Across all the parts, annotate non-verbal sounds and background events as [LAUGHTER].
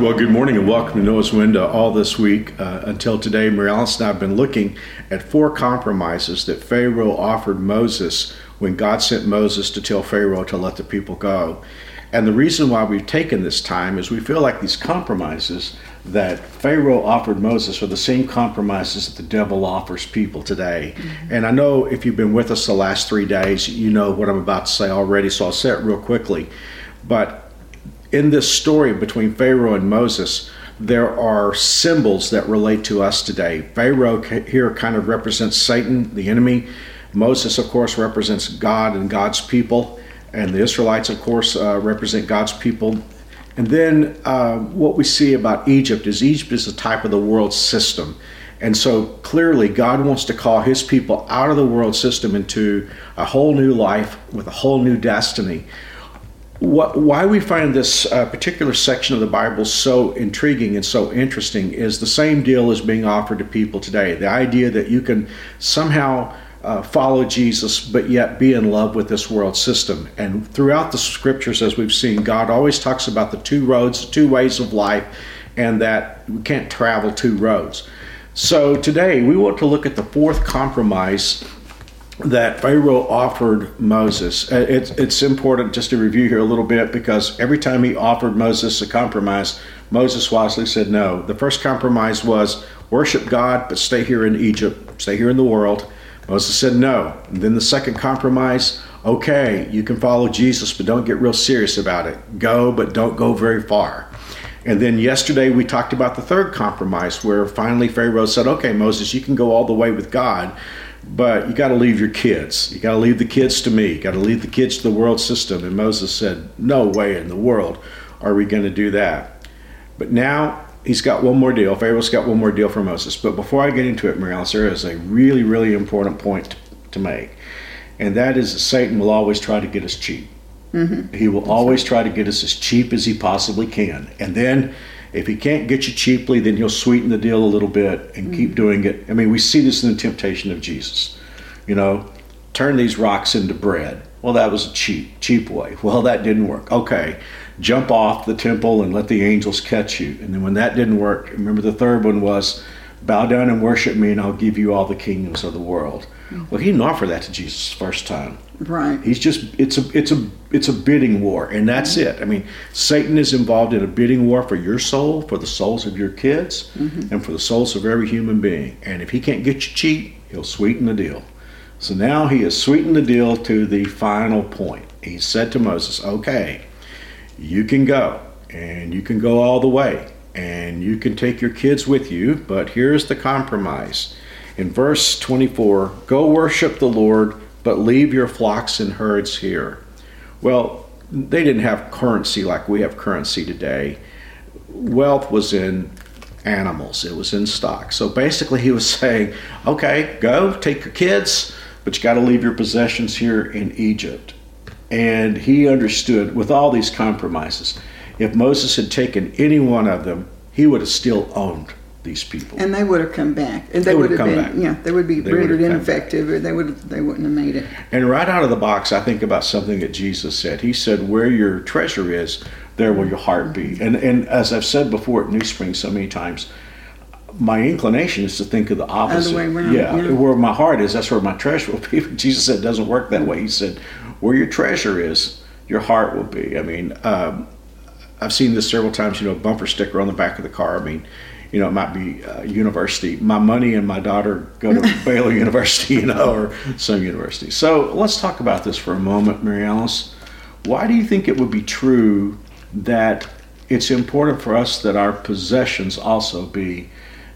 Well, good morning and welcome to Noah's Window. All this week uh, until today, Mary Alice and I have been looking at four compromises that Pharaoh offered Moses when God sent Moses to tell Pharaoh to let the people go. And the reason why we've taken this time is we feel like these compromises that Pharaoh offered Moses are the same compromises that the devil offers people today. Mm-hmm. And I know if you've been with us the last three days, you know what I'm about to say already, so I'll say it real quickly. But in this story between Pharaoh and Moses, there are symbols that relate to us today. Pharaoh here kind of represents Satan, the enemy. Moses, of course, represents God and God's people. And the Israelites, of course, uh, represent God's people. And then uh, what we see about Egypt is Egypt is a type of the world system. And so clearly, God wants to call his people out of the world system into a whole new life with a whole new destiny what, why we find this uh, particular section of the Bible so intriguing and so interesting is the same deal is being offered to people today. The idea that you can somehow uh, follow Jesus, but yet be in love with this world system. And throughout the scriptures, as we've seen, God always talks about the two roads, two ways of life, and that we can't travel two roads. So today we want to look at the fourth compromise that Pharaoh offered Moses. Uh, it's, it's important just to review here a little bit because every time he offered Moses a compromise, Moses wisely said no. The first compromise was worship God, but stay here in Egypt, stay here in the world. Moses said no. And then the second compromise, okay, you can follow Jesus, but don't get real serious about it. Go, but don't go very far. And then yesterday we talked about the third compromise where finally Pharaoh said, okay, Moses, you can go all the way with God, but you got to leave your kids. You got to leave the kids to me. You got to leave the kids to the world system. And Moses said, No way in the world are we going to do that. But now he's got one more deal. Pharaoh's got one more deal for Moses. But before I get into it, Marielle, there is a really, really important point to make. And that is that Satan will always try to get us cheap. Mm-hmm. He will always try to get us as cheap as he possibly can. And then if he can't get you cheaply, then he'll sweeten the deal a little bit and mm-hmm. keep doing it. I mean, we see this in the temptation of Jesus. You know, turn these rocks into bread. Well, that was a cheap, cheap way. [LAUGHS] Well, that didn't work. Okay, jump off the temple and let the angels catch you. And then when that didn't work, remember the third one was bow down and worship me, and I'll give you all the kingdoms of the world. Mm-hmm. Well, he didn't offer that to Jesus first time. Right. He's just it's a it's a it's a bidding war, and that's mm-hmm. it. I mean, Satan is involved in a bidding war for your soul, for the souls of your kids, mm-hmm. and for the souls of every human being. And if he can't get you cheap, he'll sweeten the deal. So now he has sweetened the deal to the final point. He said to Moses, "Okay, you can go, and you can go all the way, and you can take your kids with you, but here's the compromise." In verse 24, go worship the Lord but leave your flocks and herds here. Well, they didn't have currency like we have currency today. Wealth was in animals, it was in stock. So basically, he was [LAUGHS] saying, okay, go take your kids, but you got to leave your possessions here in Egypt. And he understood with all these compromises, if Moses had taken any one of them, he would have still owned these people. And they would have come back. And they, they would have been, back. yeah, they would be they rendered ineffective, or they would they wouldn't have made it. And right out of the box, I think about something that Jesus said. He said, "Where your treasure is, there will your heart be." And and as I've said before at New Spring so many times, my inclination is to think of the opposite. Around, yeah, yeah, where my heart is, that's where my treasure will be. But Jesus said it doesn't work that way. He said, "Where your treasure is, your heart will be." I mean. Um, I've seen this several times, you know, a bumper sticker on the back of the car. I mean, you know, it might be uh, university. My money and my daughter go to [LAUGHS] Baylor University, you know, or some university. So let's talk about this for a moment, Mary Alice. Why do you think it would be true that it's important for us that our possessions also be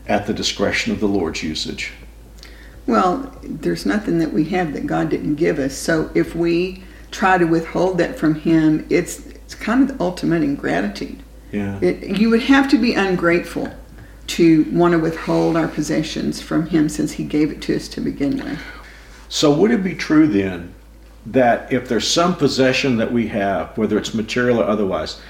at the discretion of the Lord's usage? Well, there's nothing that we have that God didn't give us. So if we try to withhold that from Him, it's it's kind of the ultimate ingratitude. Yeah. It, you would have to be ungrateful to want to withhold our possessions from Him since He gave it to us to begin with. So, would it be true then that if there's some possession that we have, whether it's material or otherwise,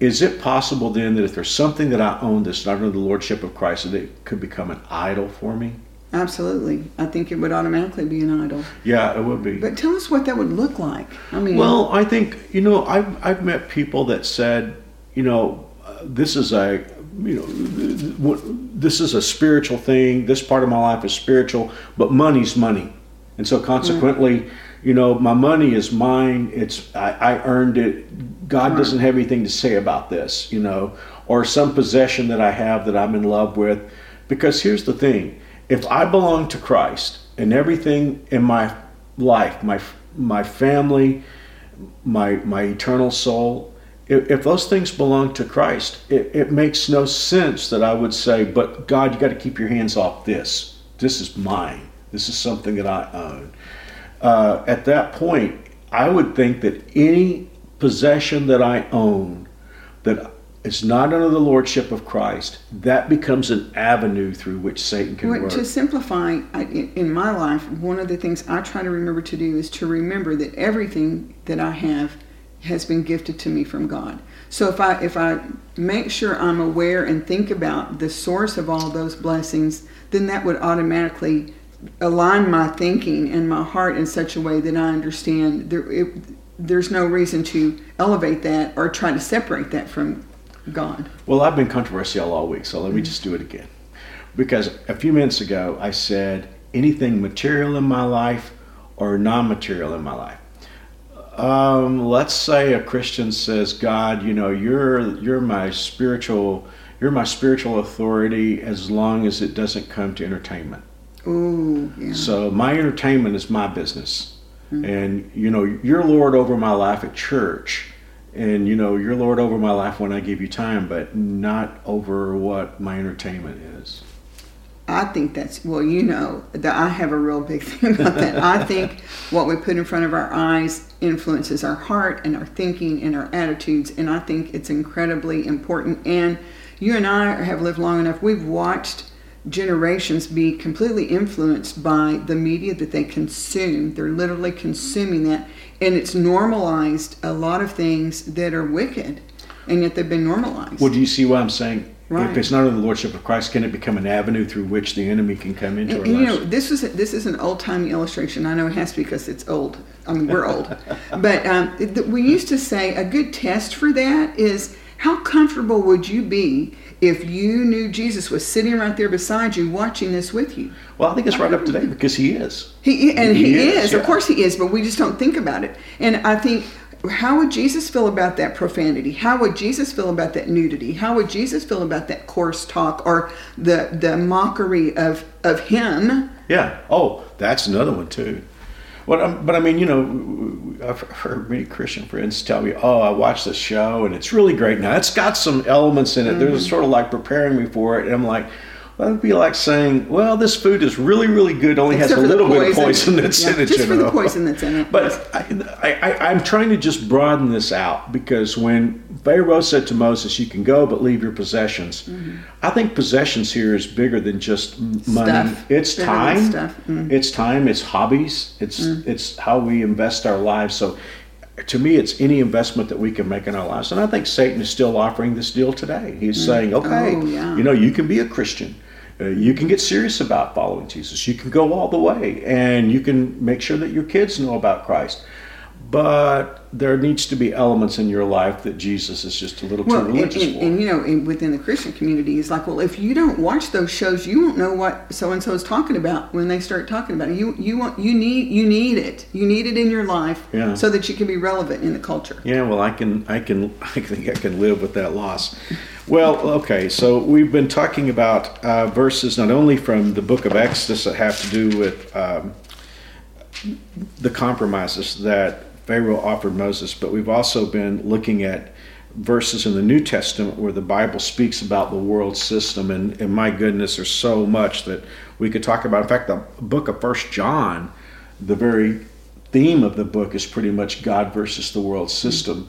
is it possible then that if there's something that I own that's not under the lordship of Christ, that it could become an idol for me? Absolutely. I think it would automatically be an idol. Yeah, it would be. But tell us what that would look like. I mean, well, I think, you know, I've, I've met people that said, you know, this is a you know this is a spiritual thing. This part of my life is spiritual, but money's money, and so consequently. Mm. You know, my money is mine. It's I, I earned it. God right. doesn't have anything to say about this. You know, or some possession that I have that I'm in love with. Because here's the thing if I belong to Christ and everything in my life, my, my family, my, my eternal soul, if, if those things belong to Christ, it, it makes no sense that I would say, but God, you got to keep your hands off this. This is mine. This is something that I own. Uh, at that point, I would think that any possession that I own that it's not under the lordship of Christ, that becomes an avenue through which Satan can well, work. To simplify, in my life, one of the things I try to remember to do is to remember that everything that I have has been gifted to me from God. So if I if I make sure I'm aware and think about the source of all those blessings, then that would automatically align my thinking and my heart in such a way that I understand there, it, there's no reason to elevate that or try to separate that from God. Well, I've been controversial all week, so let me mm-hmm. just do it again. Because a few minutes ago, I said anything material in my life or non material in my life. Um, let's say a Christian says, God, you know, you're you're my spiritual you're my spiritual authority as long as it doesn't come to entertainment. Ooh, yeah. So my entertainment is my business. Mm-hmm. And you know, you're Lord over my life at church and you know you're lord over my life when i give you time but not over what my entertainment is. I think that's well you know that i have a real big [LAUGHS] thing about that. I think what we put in front of our eyes influences our heart and our thinking and our attitudes and i think it's incredibly important. And you and i have lived long enough. We've watched generations be completely influenced by the media that they consume they're literally consuming that and it's normalized a lot of things that are wicked, and yet they've been normalized. Well, do you see what I'm saying? Right. If it's not in the lordship of Christ, can it become an avenue through which the enemy can come into and, our and, You know, this is this is an old timey illustration. I know it has to because it's old. I mean, we're old, [LAUGHS] but um, we used to say a good test for that is how comfortable would you be if you knew Jesus was sitting right there beside you, watching this with you? Well, I think it's right up today because he is. He and he, he is, is yeah. of course he is, but we just don't think about it. And I think how would Jesus feel about that profanity? How would Jesus feel about that nudity? How would Jesus feel about that coarse talk or the the mockery of of him? Yeah. Oh, that's another one too. But, um, but I mean, you know, I've heard many Christian friends tell me, "Oh, I watched this show and it's really great." Now it's got some elements in it. Mm-hmm. There's sort of like preparing me for it, and I'm like, well, that'd be like saying, well, this food is really, really good, only Except has a little bit of poison that's yeah, in it. Just for know? the poison that's in it. But I, am trying to just broaden this out because when Pharaoh said to Moses, you can go, but leave your possessions, mm-hmm. I think possessions here is bigger than just money. Stuff. It's bigger time. Mm-hmm. It's time. It's hobbies. It's, mm. it's how we invest our lives. So to me, it's any investment that we can make in our lives. And I think Satan is still offering this deal today. He's mm. saying, okay, oh, yeah. you know, you can be a Christian. Uh, you can get serious about following Jesus. You can go all the way and you can make sure that your kids know about Christ. But there needs to be elements in your life that Jesus is just a little well, too religious and, for. And, you know, in, within the Christian community, it's like, well, if you don't watch those shows, you won't know what so and so is talking about when they start talking about it. You you want you need you need it. You need it in your life yeah. so that you can be relevant in the culture. Yeah, well, I can I can [LAUGHS] I think I can live with that loss. Well, okay, so we've been talking about uh, verses not only from the book of Exodus that have to do with um, the compromises that Pharaoh offered Moses, but we've also been looking at verses in the New Testament where the Bible speaks about the world system, and, and my goodness, there's so much that we could talk about. In fact, the book of First John, the very theme of the book is pretty much God versus the world system.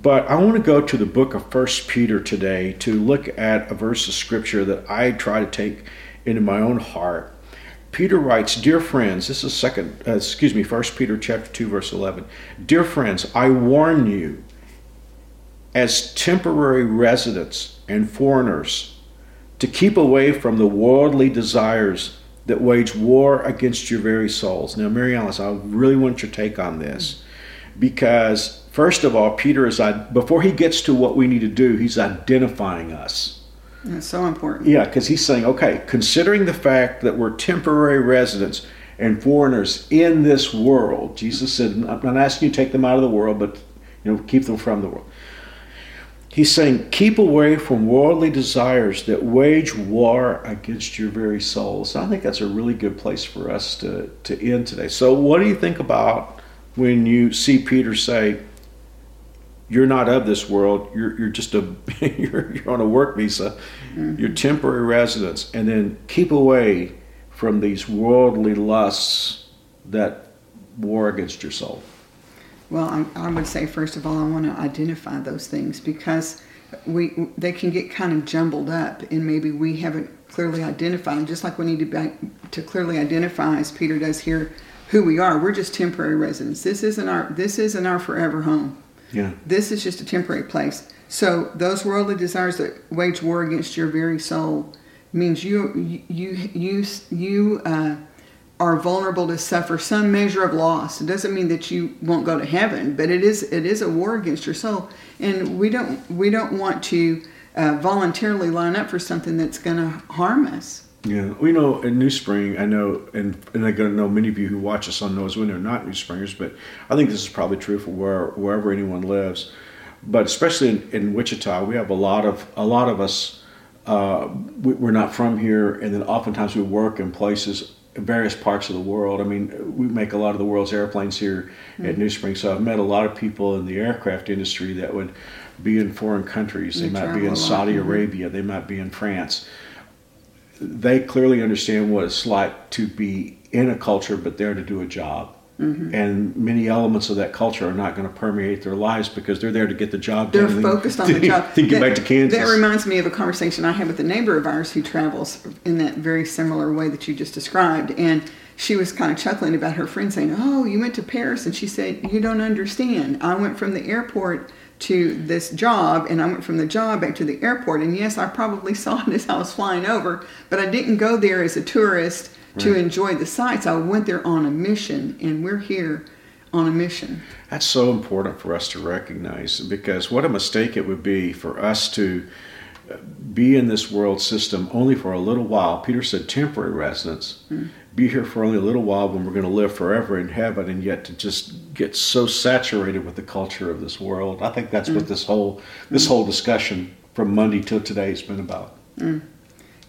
But I want to go to the book of First Peter today to look at a verse of scripture that I try to take into my own heart. Peter writes, "Dear friends, this is second, uh, excuse me, First Peter chapter two, verse eleven. Dear friends, I warn you, as temporary residents and foreigners, to keep away from the worldly desires that wage war against your very souls." Now, Mary Alice, I really want your take on this because first of all, Peter is I before he gets to what we need to do, he's identifying us. That's so important. Yeah, because he's saying, okay, considering the fact that we're temporary residents and foreigners in this world, Jesus said, I'm not asking you to take them out of the world, but you know, keep them from the world. He's saying, keep away from worldly desires that wage war against your very soul. So I think that's a really good place for us to, to end today. So, what do you think about when you see Peter say, You're not of this world, you're, you're just a, [LAUGHS] you're, you're on a work visa, mm-hmm. you're temporary residents, and then keep away from these worldly lusts that war against your soul? Well, I, I, would say first of all, I want to identify those things because we they can get kind of jumbled up, and maybe we haven't clearly identified them. Just like we need to be, to clearly identify, as Peter does here, who we are. We're just temporary residents. This isn't our this isn't our forever home. Yeah. This is just a temporary place. So those worldly desires that wage war against your very soul means you you you you. Uh, are vulnerable to suffer some measure of loss. It doesn't mean that you won't go to heaven, but it is it is a war against your soul, and we don't we don't want to uh, voluntarily line up for something that's going to harm us. Yeah, we know in New Spring, I know, and and I gotta know many of you who watch us on those when they're not New Springers, but I think this is probably true for where wherever anyone lives, but especially in, in Wichita, we have a lot of a lot of us. Uh, we, we're not from here, and then oftentimes we work in places in various parts of the world. I mean, we make a lot of the world's airplanes here mm-hmm. at New Spring, so I've met a lot of people in the aircraft industry that would be in foreign countries. They, might be in Saudi mm-hmm. Arabia, they might be in France. They clearly understand what it's like to be in a culture, but there to do a job. Mm-hmm. And many elements of that culture are not going to permeate their lives because they're there to get the job they're done. They're focused on [LAUGHS] the job. To get back to Kansas. That reminds me of a conversation I had with a neighbor of ours who travels in that very similar way that you just described. And she was kind of chuckling about her friend saying, Oh, you went to Paris? And she said, You don't understand. I went from the airport to this job and I went from the job back to the airport. And yes, I probably [LAUGHS] saw it as I was flying over, but I didn't go there as a tourist right. to enjoy the sights. I went there on a mission, and we're here on a mission. That's so important for us to recognize because what a mistake it would be for us to uh, be in this world system only for a little while. Peter said temporary residence. Mm. Be here for only a little while when we're going to live forever in heaven, and yet to just get so saturated with the culture of this world. I think that's mm. what this whole this mm. whole discussion from Monday till today has been about. Mm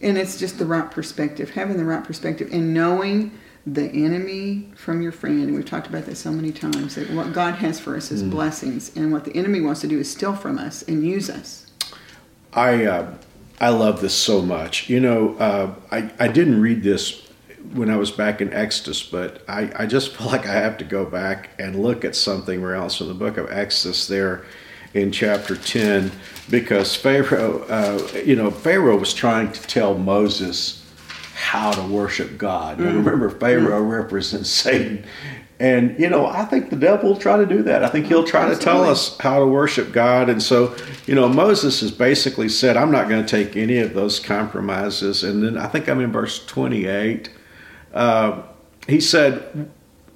and it's just the right perspective having the right perspective and knowing the enemy from your friend and we've talked about that so many times that what god has for us is mm. blessings and what the enemy wants to do is steal from us and use us i uh, i love this so much you know uh, i i didn't read this when I was back in Exodus, but I, I just [LAUGHS] feel like I have to go back and look at something else in the book of Exodus there in chapter 10 because Pharaoh, uh, you know, Pharaoh was trying to tell Moses how to worship God. Mm. remember, Pharaoh mm. represents [LAUGHS] Satan. And, you know, I think the devil will try to do that. I think he'll try Absolutely. to tell us how to worship God. And so, you know, Moses has basically said, I'm not going to take any of those compromises. And then I think I'm in verse 28. He said,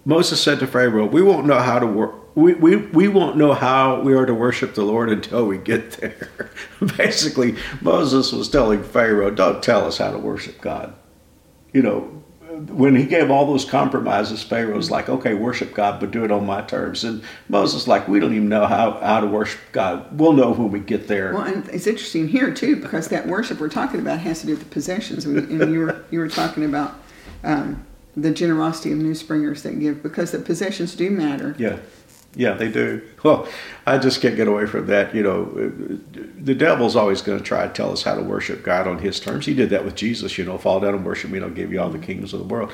Moses said to Pharaoh, We won't know how to work we, we, we won't know how we are to worship the Lord until we get there. [LAUGHS] Basically, Moses was telling Pharaoh, Don't tell us how to worship God. You know, when he gave all those compromises, Pharaoh's like, Okay, worship God, but do it on my terms. And Moses like, We don't even know how, how to worship God. We'll know when we get there. Well, and it's interesting here, too, because that worship we're talking about has to do with the possessions. And you were, you were talking about. Um, the generosity of new springers that give because the possessions do matter. Yeah. Yeah, they do. Well, I just can't get away from that. You know, the devil's always going to try to tell us how to worship God on his terms. He did that with Jesus, you know, fall down and worship me and I'll give you all the kingdoms of the world.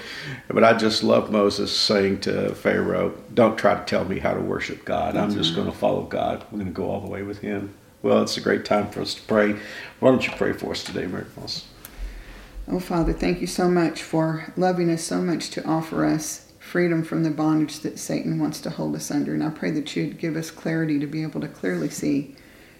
But I just love Moses saying to Pharaoh, don't try to tell me how to worship God. I'm just going to follow God. We're going to go all the way with him. Well, it's a great time for us to pray. Why don't you pray for us today, Mary Oh, Father, thank you so much for loving us so much to offer us freedom from the bondage that Satan wants to hold us under. And I pray that you'd give us clarity to be able to clearly see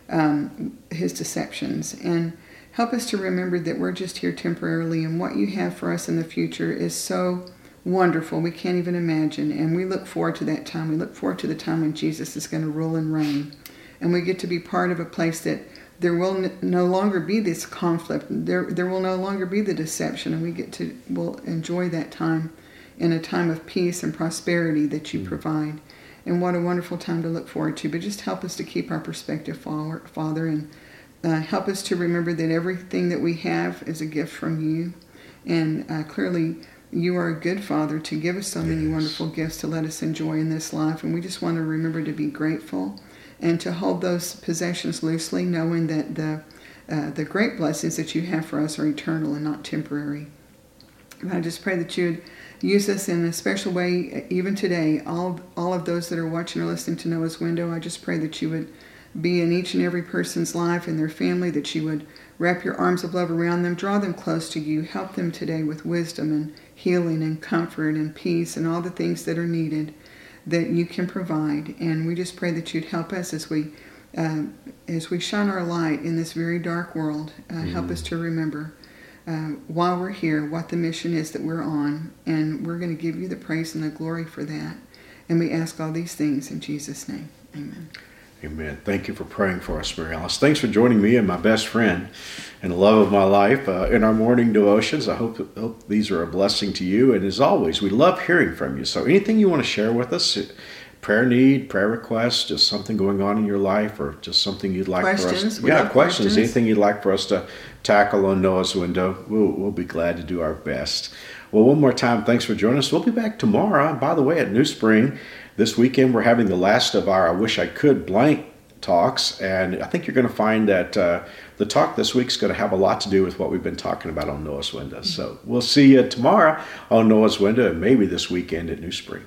um, his deceptions and help us to remember that we're just here temporarily and what you have for us in the future is so wonderful. We can't even imagine. And we look forward to that time. We look forward to the time when Jesus is going to rule and reign. And we get to be part of a place that there will no longer be this conflict. There, there will no longer be the deception. And we get to, will enjoy that time in a time of peace and prosperity that you mm-hmm. provide. And what a wonderful time to look forward to. But just help us to keep our perspective, Father, and uh, help us to remember that everything that we have is a gift from you. And uh, clearly, you are a good father to give us so many yes. wonderful gifts to let us enjoy in this life. And we just want to remember to be grateful and to hold those possessions loosely, knowing that the, uh, the great blessings that you have for us are eternal and not temporary. I just pray that you would use us in a special way, even today. All, all of those that are watching or listening to Noah's Window, I just pray that you would be in each and every person's life and their family, that you would wrap your arms of love around them, draw them close to you, help them today with wisdom and healing and comfort and peace and all the things that are needed that you can provide. And we just pray that you'd help us as we uh, as we shine our light in this very dark world. Uh, mm. Help us to remember uh, while we're here what the mission is that we're on, and we're going to give you the praise and the glory for that. And we ask all these things in Jesus' name. Amen. Amen. Thank you for praying for us, Mary Alice. Thanks for joining me and my best friend and the love of my life uh, in our morning devotions. I hope, hope these are a blessing to you. And as always, we love hearing from you. So anything you want to share with us, prayer need, prayer request, just something going on in your life, or just something you'd like questions. for us. Yeah, questions. questions. Anything you'd like for us to tackle on Noah's window, we'll, we'll be glad to do our best. Well, one more time, thanks for joining us. We'll be back tomorrow. By the way, at New Spring this weekend, we're having the last of our I Wish I Could blank talks, and I think you're going to find that uh, the talk this week is going to have a lot to do with what we've been talking about on Noah's Window. So we'll see you tomorrow on Noah's Window and maybe this weekend at New Spring.